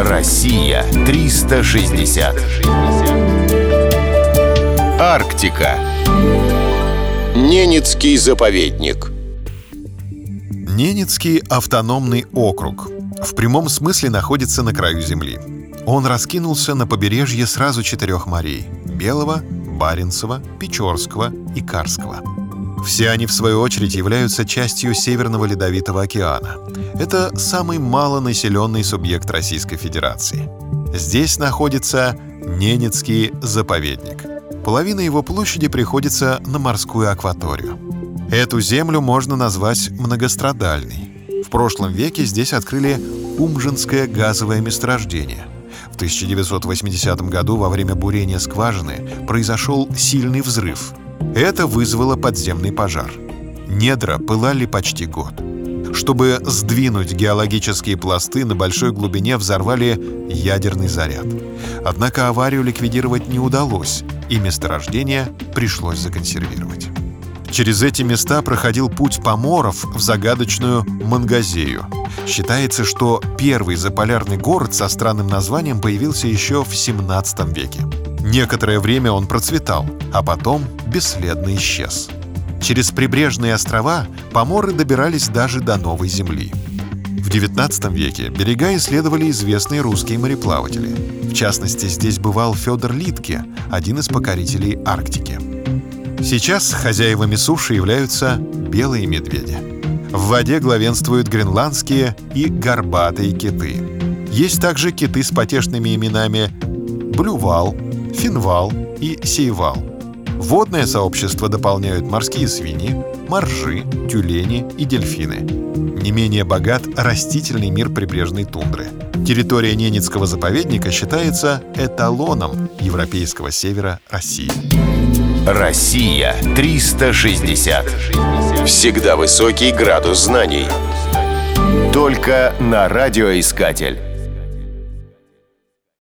Россия 360. Арктика. Ненецкий заповедник. Ненецкий автономный округ в прямом смысле находится на краю Земли. Он раскинулся на побережье сразу четырех морей – Белого, Баренцева, Печорского и Карского. Все они, в свою очередь, являются частью Северного Ледовитого океана. Это самый малонаселенный субъект Российской Федерации. Здесь находится Ненецкий заповедник. Половина его площади приходится на морскую акваторию. Эту землю можно назвать многострадальной. В прошлом веке здесь открыли Умжинское газовое месторождение. В 1980 году во время бурения скважины произошел сильный взрыв. Это вызвало подземный пожар. Недра пылали почти год. Чтобы сдвинуть геологические пласты, на большой глубине взорвали ядерный заряд. Однако аварию ликвидировать не удалось, и месторождение пришлось законсервировать. Через эти места проходил путь поморов в загадочную Мангазею. Считается, что первый заполярный город со странным названием появился еще в 17 веке. Некоторое время он процветал, а потом бесследно исчез. Через прибрежные острова поморы добирались даже до Новой Земли. В XIX веке берега исследовали известные русские мореплаватели. В частности, здесь бывал Федор Литке, один из покорителей Арктики. Сейчас хозяевами суши являются белые медведи. В воде главенствуют гренландские и горбатые киты. Есть также киты с потешными именами блювал, финвал и сейвал. Водное сообщество дополняют морские свиньи, моржи, тюлени и дельфины. Не менее богат растительный мир прибрежной тундры. Территория Ненецкого заповедника считается эталоном европейского севера России. Россия 360. Всегда высокий градус знаний. Только на радиоискатель.